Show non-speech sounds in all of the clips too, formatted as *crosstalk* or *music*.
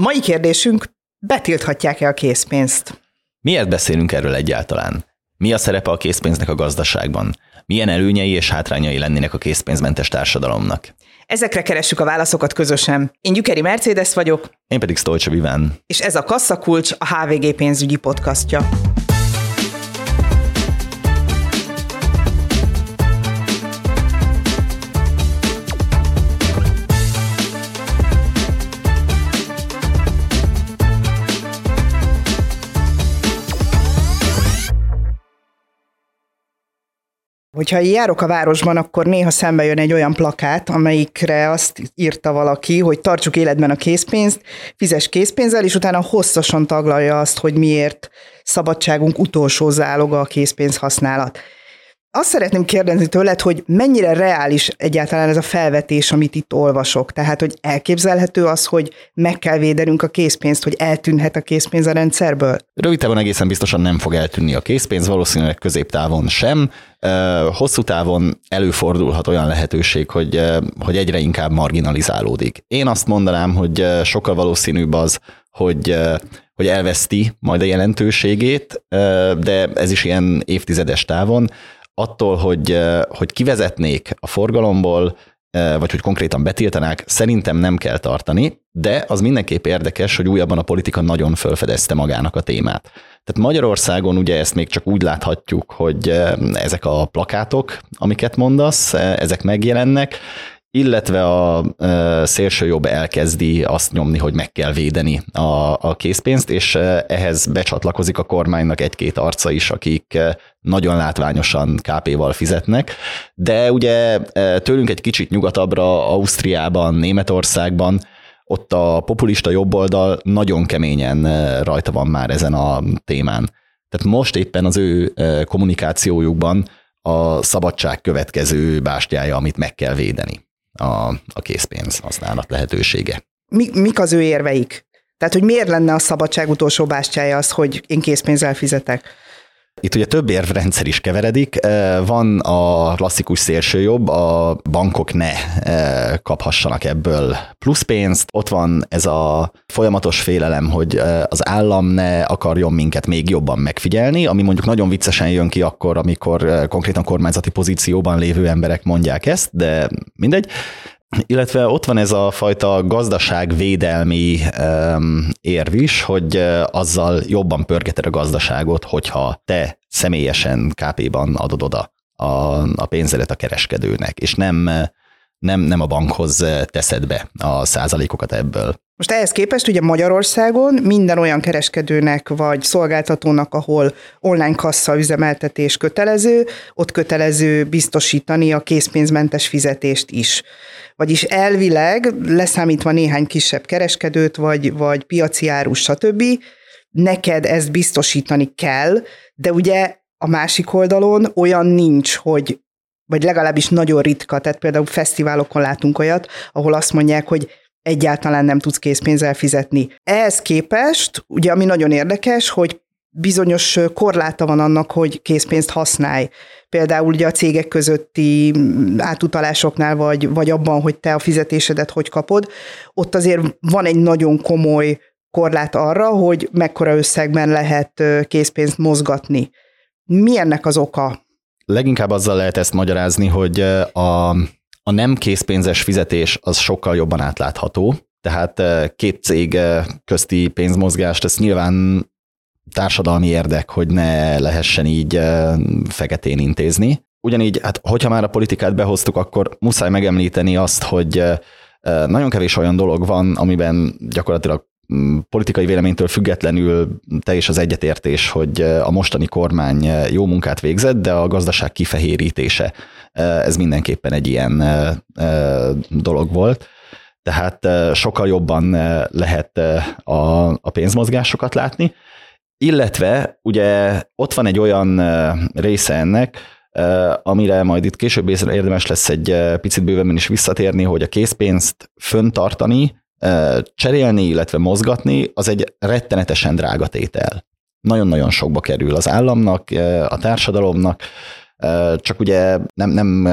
A mai kérdésünk, betilthatják-e a készpénzt? Miért beszélünk erről egyáltalán? Mi a szerepe a készpénznek a gazdaságban? Milyen előnyei és hátrányai lennének a készpénzmentes társadalomnak? Ezekre keressük a válaszokat közösen. Én Gyükeri Mercedes vagyok. Én pedig Stolcsa Viván. És ez a Kasszakulcs, a HVG pénzügyi podcastja. Hogyha járok a városban, akkor néha szembe jön egy olyan plakát, amelyikre azt írta valaki, hogy tartsuk életben a készpénzt, fizes készpénzzel, és utána hosszasan taglalja azt, hogy miért szabadságunk utolsó záloga a készpénz használat. Azt szeretném kérdezni tőled, hogy mennyire reális egyáltalán ez a felvetés, amit itt olvasok. Tehát, hogy elképzelhető az, hogy meg kell védenünk a készpénzt, hogy eltűnhet a készpénz a rendszerből? Rövid távon egészen biztosan nem fog eltűnni a készpénz, valószínűleg középtávon sem. Hosszú távon előfordulhat olyan lehetőség, hogy, hogy egyre inkább marginalizálódik. Én azt mondanám, hogy sokkal valószínűbb az, hogy hogy elveszti majd a jelentőségét, de ez is ilyen évtizedes távon attól, hogy, hogy kivezetnék a forgalomból, vagy hogy konkrétan betiltanák, szerintem nem kell tartani, de az mindenképp érdekes, hogy újabban a politika nagyon felfedezte magának a témát. Tehát Magyarországon ugye ezt még csak úgy láthatjuk, hogy ezek a plakátok, amiket mondasz, ezek megjelennek, illetve a szélső jobb elkezdi azt nyomni, hogy meg kell védeni a, a készpénzt, és ehhez becsatlakozik a kormánynak egy-két arca is, akik nagyon látványosan KP-val fizetnek, de ugye tőlünk egy kicsit nyugatabbra, Ausztriában, Németországban, ott a populista jobboldal nagyon keményen rajta van már ezen a témán. Tehát most éppen az ő kommunikációjukban a szabadság következő bástyája, amit meg kell védeni a, a készpénz használat lehetősége. Mi, mik az ő érveik? Tehát, hogy miért lenne a szabadság utolsó bástyája az, hogy én készpénzzel fizetek? Itt ugye több érvrendszer is keveredik. Van a klasszikus szélsőjobb, a bankok ne kaphassanak ebből plusz pénzt. Ott van ez a folyamatos félelem, hogy az állam ne akarjon minket még jobban megfigyelni, ami mondjuk nagyon viccesen jön ki akkor, amikor konkrétan kormányzati pozícióban lévő emberek mondják ezt, de mindegy. Illetve ott van ez a fajta gazdaságvédelmi érv is, hogy uh, azzal jobban pörgeted a gazdaságot, hogyha te személyesen KP-ban adod oda a, a pénzedet a kereskedőnek, és nem, nem, nem a bankhoz teszed be a százalékokat ebből. Most ehhez képest ugye Magyarországon minden olyan kereskedőnek vagy szolgáltatónak, ahol online kassa üzemeltetés kötelező, ott kötelező biztosítani a készpénzmentes fizetést is. Vagyis elvileg, leszámítva néhány kisebb kereskedőt, vagy, vagy piaci árus, stb., neked ezt biztosítani kell, de ugye a másik oldalon olyan nincs, hogy vagy legalábbis nagyon ritka, tehát például fesztiválokon látunk olyat, ahol azt mondják, hogy egyáltalán nem tudsz készpénzzel fizetni. Ehhez képest, ugye ami nagyon érdekes, hogy bizonyos korláta van annak, hogy készpénzt használj. Például ugye a cégek közötti átutalásoknál, vagy, vagy abban, hogy te a fizetésedet hogy kapod, ott azért van egy nagyon komoly korlát arra, hogy mekkora összegben lehet készpénzt mozgatni. Mi ennek az oka? Leginkább azzal lehet ezt magyarázni, hogy a, a nem készpénzes fizetés az sokkal jobban átlátható, tehát két cég közti pénzmozgást, ezt nyilván társadalmi érdek, hogy ne lehessen így feketén intézni. Ugyanígy, hát hogyha már a politikát behoztuk, akkor muszáj megemlíteni azt, hogy nagyon kevés olyan dolog van, amiben gyakorlatilag politikai véleménytől függetlenül teljes az egyetértés, hogy a mostani kormány jó munkát végzett, de a gazdaság kifehérítése, ez mindenképpen egy ilyen dolog volt. Tehát sokkal jobban lehet a, a pénzmozgásokat látni. Illetve ugye ott van egy olyan része ennek, amire majd itt később érdemes lesz egy picit bővebben is visszatérni, hogy a készpénzt föntartani, cserélni, illetve mozgatni, az egy rettenetesen drága tétel. Nagyon-nagyon sokba kerül az államnak, a társadalomnak, csak ugye nem, nem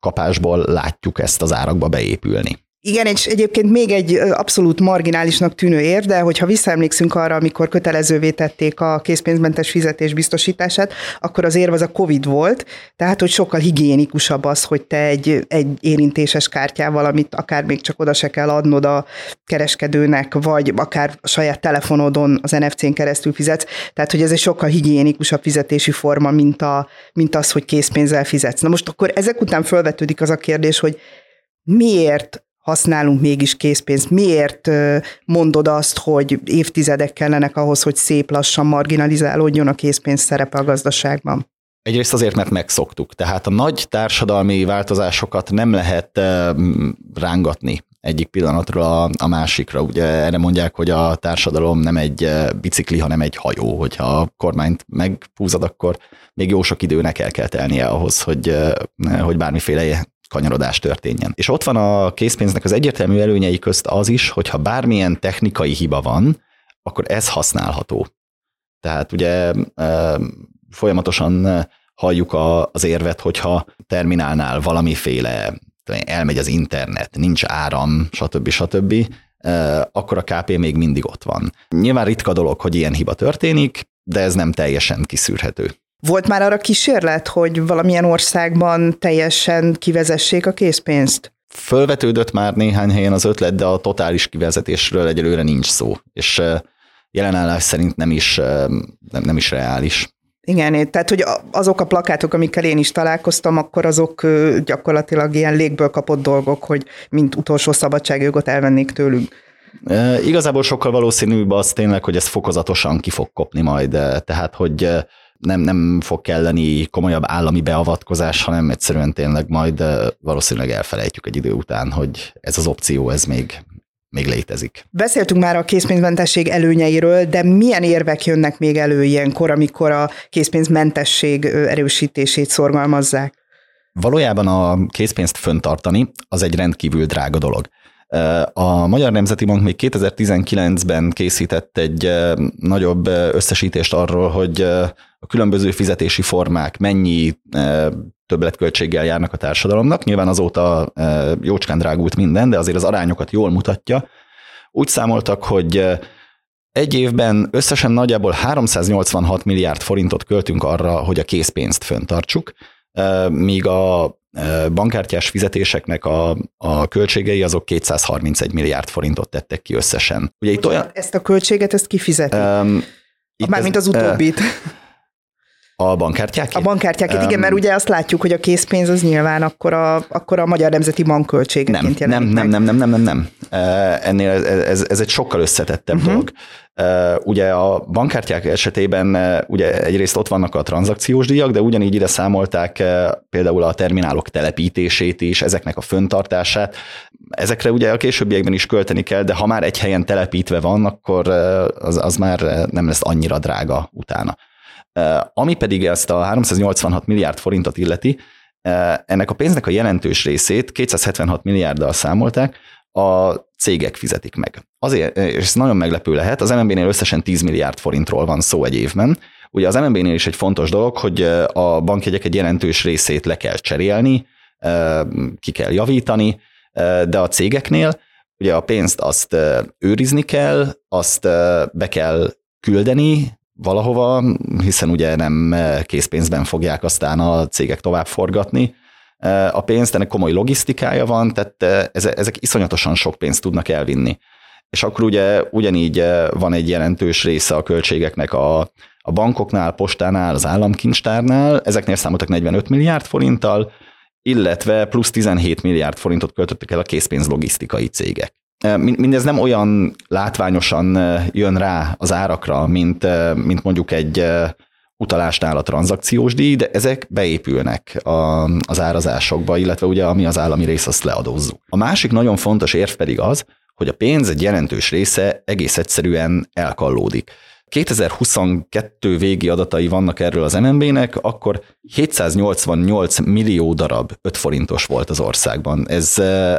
kapásból látjuk ezt az árakba beépülni. Igen, és egyébként még egy abszolút marginálisnak tűnő ér, de hogyha visszaemlékszünk arra, amikor kötelezővé tették a készpénzmentes fizetés biztosítását, akkor az érv az a COVID volt, tehát hogy sokkal higiénikusabb az, hogy te egy, egy érintéses kártyával, amit akár még csak oda se kell adnod a kereskedőnek, vagy akár a saját telefonodon az NFC-n keresztül fizetsz, tehát hogy ez egy sokkal higiénikusabb fizetési forma, mint, a, mint az, hogy készpénzzel fizetsz. Na most akkor ezek után felvetődik az a kérdés, hogy miért használunk mégis készpénzt. Miért mondod azt, hogy évtizedek kellenek ahhoz, hogy szép lassan marginalizálódjon a készpénz szerepe a gazdaságban? Egyrészt azért, mert megszoktuk. Tehát a nagy társadalmi változásokat nem lehet rángatni egyik pillanatról a, másikra. Ugye erre mondják, hogy a társadalom nem egy bicikli, hanem egy hajó. Hogyha a kormányt meghúzod, akkor még jó sok időnek el kell telnie ahhoz, hogy, hogy bármiféle kanyarodás történjen. És ott van a készpénznek az egyértelmű előnyei közt az is, hogyha bármilyen technikai hiba van, akkor ez használható. Tehát ugye folyamatosan halljuk az érvet, hogyha terminálnál valamiféle, elmegy az internet, nincs áram, stb. stb., akkor a KP még mindig ott van. Nyilván ritka dolog, hogy ilyen hiba történik, de ez nem teljesen kiszűrhető. Volt már arra kísérlet, hogy valamilyen országban teljesen kivezessék a készpénzt? Fölvetődött már néhány helyen az ötlet, de a totális kivezetésről egyelőre nincs szó, és jelenállás szerint nem is, nem, nem is reális. Igen, tehát hogy azok a plakátok, amikkel én is találkoztam, akkor azok gyakorlatilag ilyen légből kapott dolgok, hogy mint utolsó szabadságjogot elvennék tőlük. E, igazából sokkal valószínűbb az tényleg, hogy ez fokozatosan ki fog kopni majd, tehát hogy nem, nem fog kelleni komolyabb állami beavatkozás, hanem egyszerűen tényleg majd valószínűleg elfelejtjük egy idő után, hogy ez az opció, ez még, még létezik. Beszéltünk már a készpénzmentesség előnyeiről, de milyen érvek jönnek még elő ilyenkor, amikor a készpénzmentesség erősítését szorgalmazzák? Valójában a készpénzt föntartani az egy rendkívül drága dolog. A Magyar Nemzeti Bank még 2019-ben készített egy nagyobb összesítést arról, hogy a különböző fizetési formák mennyi többletköltséggel járnak a társadalomnak. Nyilván azóta jócskán drágult minden, de azért az arányokat jól mutatja. Úgy számoltak, hogy egy évben összesen nagyjából 386 milliárd forintot költünk arra, hogy a készpénzt föntartsuk, míg a bankkártyás fizetéseknek a, a költségei azok 231 milliárd forintot tettek ki összesen. Ugye itt olyan... Ezt a költséget, ezt kifizeti? Um, Mármint az utóbbit. Uh, a bankkártyákét? A bankkártyákét, um, igen, mert ugye azt látjuk, hogy a készpénz az nyilván akkor a, akkor a Magyar Nemzeti Bank költségeként nem, nem, nem, nem, nem, nem, nem, nem. Ennél ez, ez, ez egy sokkal összetettebb uh-huh. dolog. Ugye a bankkártyák esetében ugye egyrészt ott vannak a tranzakciós díjak, de ugyanígy ide számolták például a terminálok telepítését is, ezeknek a föntartását. Ezekre ugye a későbbiekben is költeni kell, de ha már egy helyen telepítve van, akkor az, az már nem lesz annyira drága utána. Ami pedig ezt a 386 milliárd forintot illeti, ennek a pénznek a jelentős részét 276 milliárddal számolták, a cégek fizetik meg. Azért, és ez nagyon meglepő lehet, az MNB-nél összesen 10 milliárd forintról van szó egy évben. Ugye az MNB-nél is egy fontos dolog, hogy a bankjegyek egy jelentős részét le kell cserélni, ki kell javítani, de a cégeknél ugye a pénzt azt őrizni kell, azt be kell küldeni valahova, hiszen ugye nem készpénzben fogják aztán a cégek tovább forgatni a pénzt, ennek komoly logisztikája van, tehát ezek iszonyatosan sok pénzt tudnak elvinni. És akkor ugye ugyanígy van egy jelentős része a költségeknek a, a bankoknál, postánál, az államkincstárnál, ezeknél számoltak 45 milliárd forinttal, illetve plusz 17 milliárd forintot költöttek el a készpénz logisztikai cégek. Mindez nem olyan látványosan jön rá az árakra, mint, mint mondjuk egy utalásnál a tranzakciós díj, de ezek beépülnek a, az árazásokba, illetve ugye ami az állami rész, azt leadózzuk. A másik nagyon fontos érv pedig az, hogy a pénz egy jelentős része egész egyszerűen elkallódik. 2022 végi adatai vannak erről az MNB-nek, akkor 788 millió darab 5 forintos volt az országban. Ez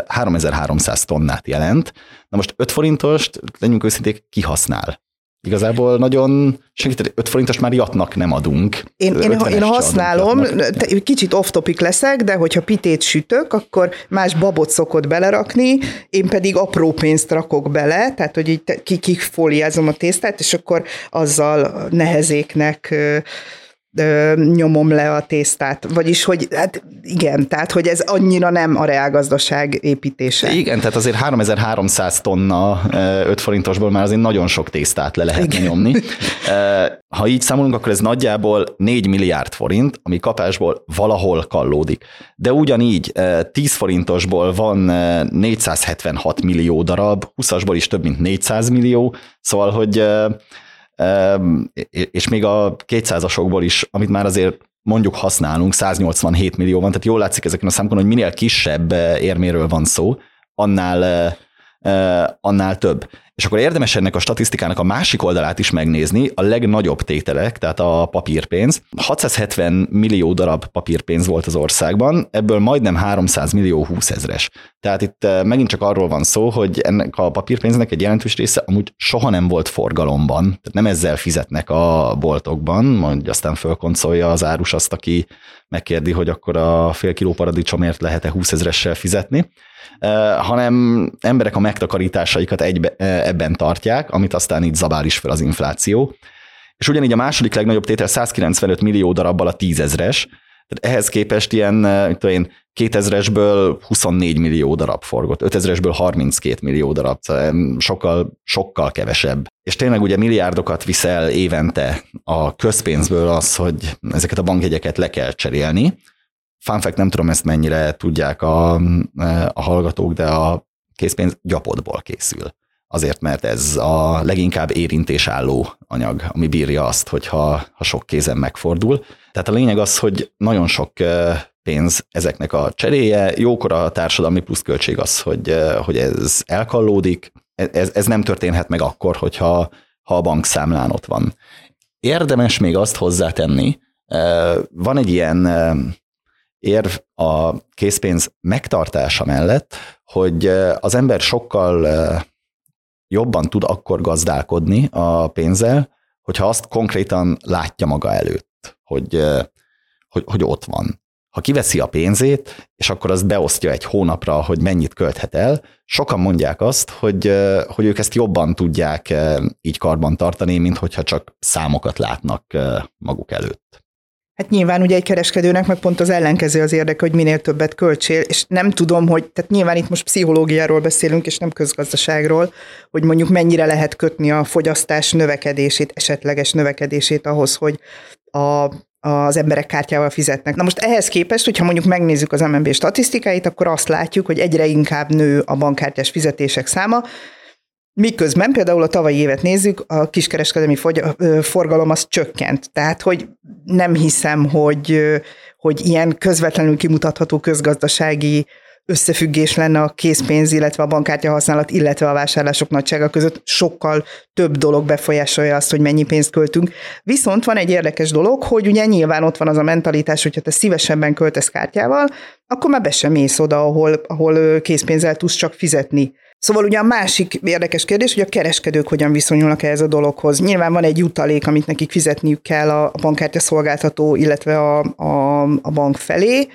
3300 tonnát jelent. Na most 5 forintost, legyünk őszinték, kihasznál. Igazából nagyon segített, 5 forintos már jatnak nem adunk. Én, én, én használom, adunk, kicsit off-topic leszek, de hogyha pitét sütök, akkor más babot szokott belerakni, én pedig apró pénzt rakok bele, tehát hogy így kikfóliázom a tésztát, és akkor azzal nehezéknek nyomom le a tésztát. Vagyis, hogy hát igen, tehát, hogy ez annyira nem a reálgazdaság építése. Igen, tehát azért 3300 tonna 5 forintosból már azért nagyon sok tésztát le lehet igen. nyomni. *laughs* Ha így számolunk, akkor ez nagyjából 4 milliárd forint, ami kapásból valahol kallódik. De ugyanígy 10 forintosból van 476 millió darab, 20-asból is több mint 400 millió, szóval, hogy és még a 200-asokból is, amit már azért mondjuk használunk, 187 millió van, tehát jól látszik ezeken a számokon, hogy minél kisebb érméről van szó, annál, annál több. És akkor érdemes ennek a statisztikának a másik oldalát is megnézni, a legnagyobb tételek, tehát a papírpénz. 670 millió darab papírpénz volt az országban, ebből majdnem 300 millió 20 ezres. Tehát itt eh, megint csak arról van szó, hogy ennek a papírpénznek egy jelentős része amúgy soha nem volt forgalomban, tehát nem ezzel fizetnek a boltokban, majd aztán fölkoncolja az árus azt, aki megkérdi, hogy akkor a fél kiló paradicsomért lehet-e 20 ezressel fizetni, hanem emberek a megtakarításaikat egybe, ebben tartják, amit aztán így zabál is fel az infláció. És ugyanígy a második legnagyobb tétel 195 millió darabbal a tízezres, tehát ehhez képest ilyen, mit tudom én, 2000-esből 24 millió darab forgott, 5000-esből 32 millió darab, szóval sokkal, sokkal kevesebb. És tényleg ugye milliárdokat viszel évente a közpénzből az, hogy ezeket a bankjegyeket le kell cserélni, Fun nem tudom ezt mennyire tudják a, a hallgatók, de a készpénz gyapotból készül. Azért, mert ez a leginkább érintés álló anyag, ami bírja azt, hogyha ha sok kézen megfordul. Tehát a lényeg az, hogy nagyon sok pénz ezeknek a cseréje, jókora a társadalmi pluszköltség az, hogy, hogy ez elkallódik, ez, ez nem történhet meg akkor, hogyha ha a bankszámlán ott van. Érdemes még azt hozzátenni, van egy ilyen érv a készpénz megtartása mellett, hogy az ember sokkal jobban tud akkor gazdálkodni a pénzzel, hogyha azt konkrétan látja maga előtt, hogy, hogy, hogy ott van. Ha kiveszi a pénzét, és akkor azt beosztja egy hónapra, hogy mennyit költhet el, sokan mondják azt, hogy, hogy ők ezt jobban tudják így karban tartani, mint hogyha csak számokat látnak maguk előtt. Hát nyilván ugye egy kereskedőnek meg pont az ellenkező az érdeke, hogy minél többet költsél, és nem tudom, hogy, tehát nyilván itt most pszichológiáról beszélünk, és nem közgazdaságról, hogy mondjuk mennyire lehet kötni a fogyasztás növekedését, esetleges növekedését ahhoz, hogy a, az emberek kártyával fizetnek. Na most ehhez képest, hogyha mondjuk megnézzük az MNB statisztikáit, akkor azt látjuk, hogy egyre inkább nő a bankkártyás fizetések száma, Miközben például a tavalyi évet nézzük, a kiskereskedelmi forgalom az csökkent. Tehát, hogy nem hiszem, hogy, hogy ilyen közvetlenül kimutatható közgazdasági összefüggés lenne a készpénz, illetve a bankkártya használat, illetve a vásárlások nagysága között. Sokkal több dolog befolyásolja azt, hogy mennyi pénzt költünk. Viszont van egy érdekes dolog, hogy ugye nyilván ott van az a mentalitás, hogyha te szívesebben költesz kártyával, akkor már be sem mész oda, ahol, ahol készpénzzel tudsz csak fizetni Szóval ugye a másik érdekes kérdés, hogy a kereskedők hogyan viszonyulnak ehhez a dologhoz. Nyilván van egy jutalék, amit nekik fizetniük kell a bankkártya szolgáltató, illetve a, a, a bank felé.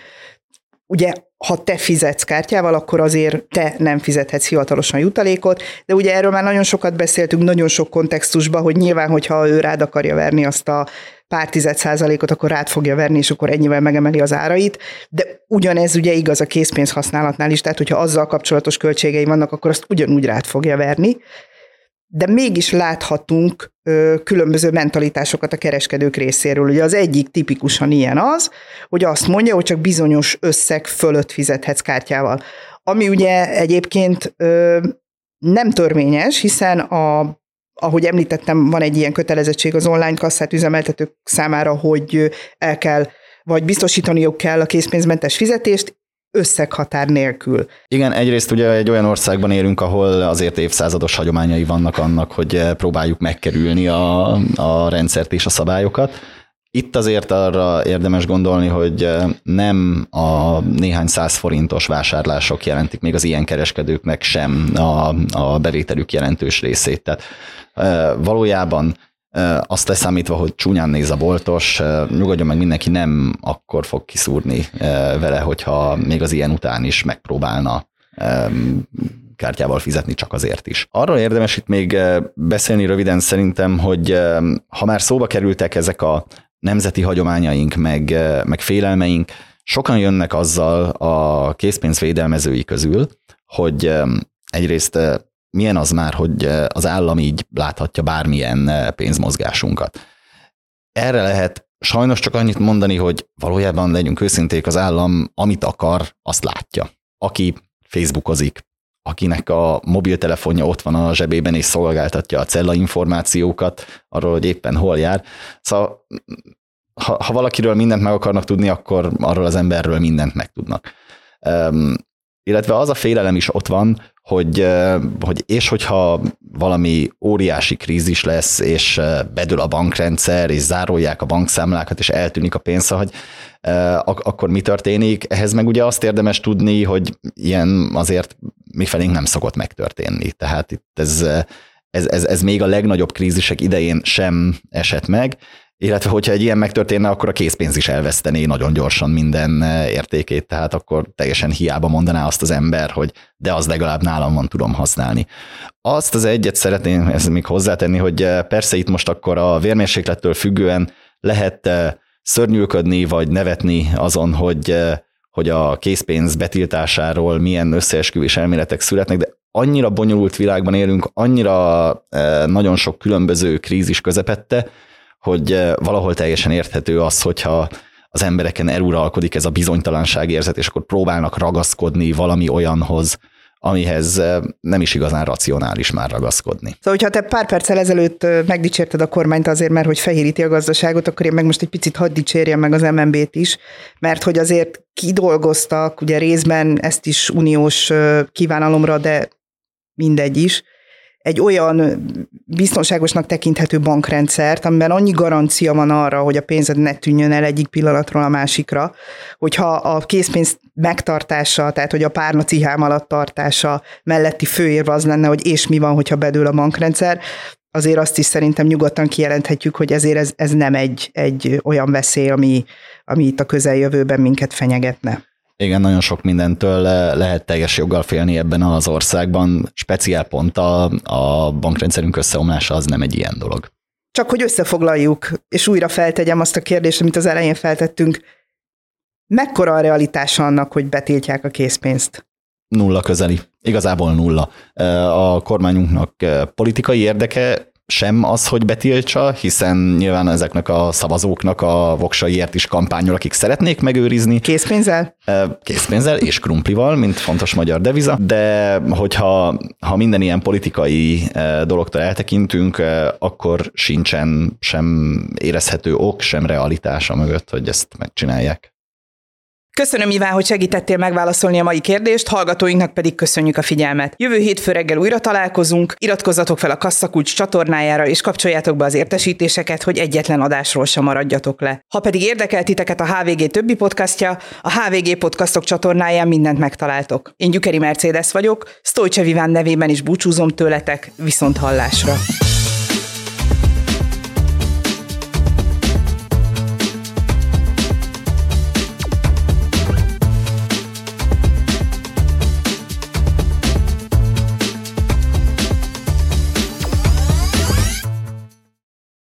Ugye ha te fizetsz kártyával, akkor azért te nem fizethetsz hivatalosan jutalékot, de ugye erről már nagyon sokat beszéltünk, nagyon sok kontextusban, hogy nyilván, hogyha ő rád akarja verni azt a pár tized százalékot, akkor rád fogja verni, és akkor ennyivel megemeli az árait, de ugyanez ugye igaz a készpénz használatnál is, tehát hogyha azzal kapcsolatos költségei vannak, akkor azt ugyanúgy rád fogja verni, de mégis láthatunk ö, különböző mentalitásokat a kereskedők részéről. Ugye az egyik tipikusan ilyen az, hogy azt mondja, hogy csak bizonyos összeg fölött fizethetsz kártyával. Ami ugye egyébként ö, nem törvényes, hiszen a ahogy említettem, van egy ilyen kötelezettség az online kasszát üzemeltetők számára, hogy el kell, vagy biztosítaniuk kell a készpénzmentes fizetést, összeghatár nélkül. Igen, egyrészt ugye egy olyan országban élünk, ahol azért évszázados hagyományai vannak annak, hogy próbáljuk megkerülni a, a rendszert és a szabályokat. Itt azért arra érdemes gondolni, hogy nem a néhány száz forintos vásárlások jelentik még az ilyen kereskedőknek sem a, a bevételük jelentős részét. Tehát Valójában azt leszámítva, hogy csúnyán néz a boltos, nyugodjon meg mindenki, nem akkor fog kiszúrni vele, hogyha még az ilyen után is megpróbálna kártyával fizetni csak azért is. Arról érdemes itt még beszélni röviden szerintem, hogy ha már szóba kerültek ezek a nemzeti hagyományaink, meg, meg félelmeink, sokan jönnek azzal a készpénzvédelmezői közül, hogy egyrészt milyen az már, hogy az állam így láthatja bármilyen pénzmozgásunkat. Erre lehet sajnos csak annyit mondani, hogy valójában legyünk őszinték, az állam amit akar, azt látja. Aki Facebookozik, akinek a mobiltelefonja ott van a zsebében és szolgáltatja a cella információkat arról, hogy éppen hol jár. Szóval ha, ha valakiről mindent meg akarnak tudni, akkor arról az emberről mindent megtudnak. Um, illetve az a félelem is ott van, hogy, hogy és hogyha valami óriási krízis lesz, és bedől a bankrendzer, és zárolják a bankszámlákat, és eltűnik a pénz, hogy akkor mi történik? Ehhez meg ugye azt érdemes tudni, hogy ilyen azért mi felénk nem szokott megtörténni. Tehát itt ez, ez, ez, ez még a legnagyobb krízisek idején sem esett meg, illetve, hogyha egy ilyen megtörténne, akkor a készpénz is elvesztené nagyon gyorsan minden eh, értékét, tehát akkor teljesen hiába mondaná azt az ember, hogy de az legalább nálam van, tudom használni. Azt az egyet szeretném ezt még hozzátenni, hogy eh, persze itt most akkor a vérmérséklettől függően lehet eh, szörnyűködni, vagy nevetni azon, hogy, hogy a készpénz betiltásáról milyen összeesküvés elméletek születnek, de annyira bonyolult világban élünk, annyira nagyon sok különböző krízis közepette, hogy eh, valahol teljesen érthető az, hogyha az embereken eluralkodik ez a bizonytalanság érzet, és akkor próbálnak ragaszkodni valami olyanhoz, amihez nem is igazán racionális már ragaszkodni. Szóval, hogyha te pár perccel ezelőtt megdicsérted a kormányt azért, mert hogy fehéríti a gazdaságot, akkor én meg most egy picit hadd dicsérjem meg az MNB-t is, mert hogy azért kidolgoztak, ugye részben ezt is uniós kívánalomra, de mindegy is, egy olyan biztonságosnak tekinthető bankrendszert, amiben annyi garancia van arra, hogy a pénzed ne tűnjön el egyik pillanatról a másikra, hogyha a készpénz megtartása, tehát hogy a párna cihám alatt tartása melletti főérve az lenne, hogy és mi van, hogyha bedől a bankrendszer, azért azt is szerintem nyugodtan kijelenthetjük, hogy ezért ez, ez nem egy, egy olyan veszély, ami, ami itt a közeljövőben minket fenyegetne. Igen, nagyon sok mindentől lehet teljes joggal félni ebben az országban. Speciál pont a, a bankrendszerünk összeomlása az nem egy ilyen dolog. Csak hogy összefoglaljuk, és újra feltegyem azt a kérdést, amit az elején feltettünk. Mekkora a realitása annak, hogy betiltják a készpénzt? Nulla közeli. Igazából nulla. A kormányunknak politikai érdeke sem az, hogy betiltsa, hiszen nyilván ezeknek a szavazóknak a voksaiért is kampányol, akik szeretnék megőrizni. Készpénzzel? Készpénzzel és krumplival, mint fontos magyar deviza, de hogyha ha minden ilyen politikai dologtól eltekintünk, akkor sincsen sem érezhető ok, sem realitása mögött, hogy ezt megcsinálják. Köszönöm, Iván, hogy segítettél megválaszolni a mai kérdést, hallgatóinknak pedig köszönjük a figyelmet. Jövő hétfő reggel újra találkozunk, iratkozzatok fel a Kasszakulcs csatornájára, és kapcsoljátok be az értesítéseket, hogy egyetlen adásról sem maradjatok le. Ha pedig érdekel titeket a HVG többi podcastja, a HVG podcastok csatornáján mindent megtaláltok. Én Gyükeri Mercedes vagyok, Sztojcsev Iván nevében is búcsúzom tőletek, viszont hallásra.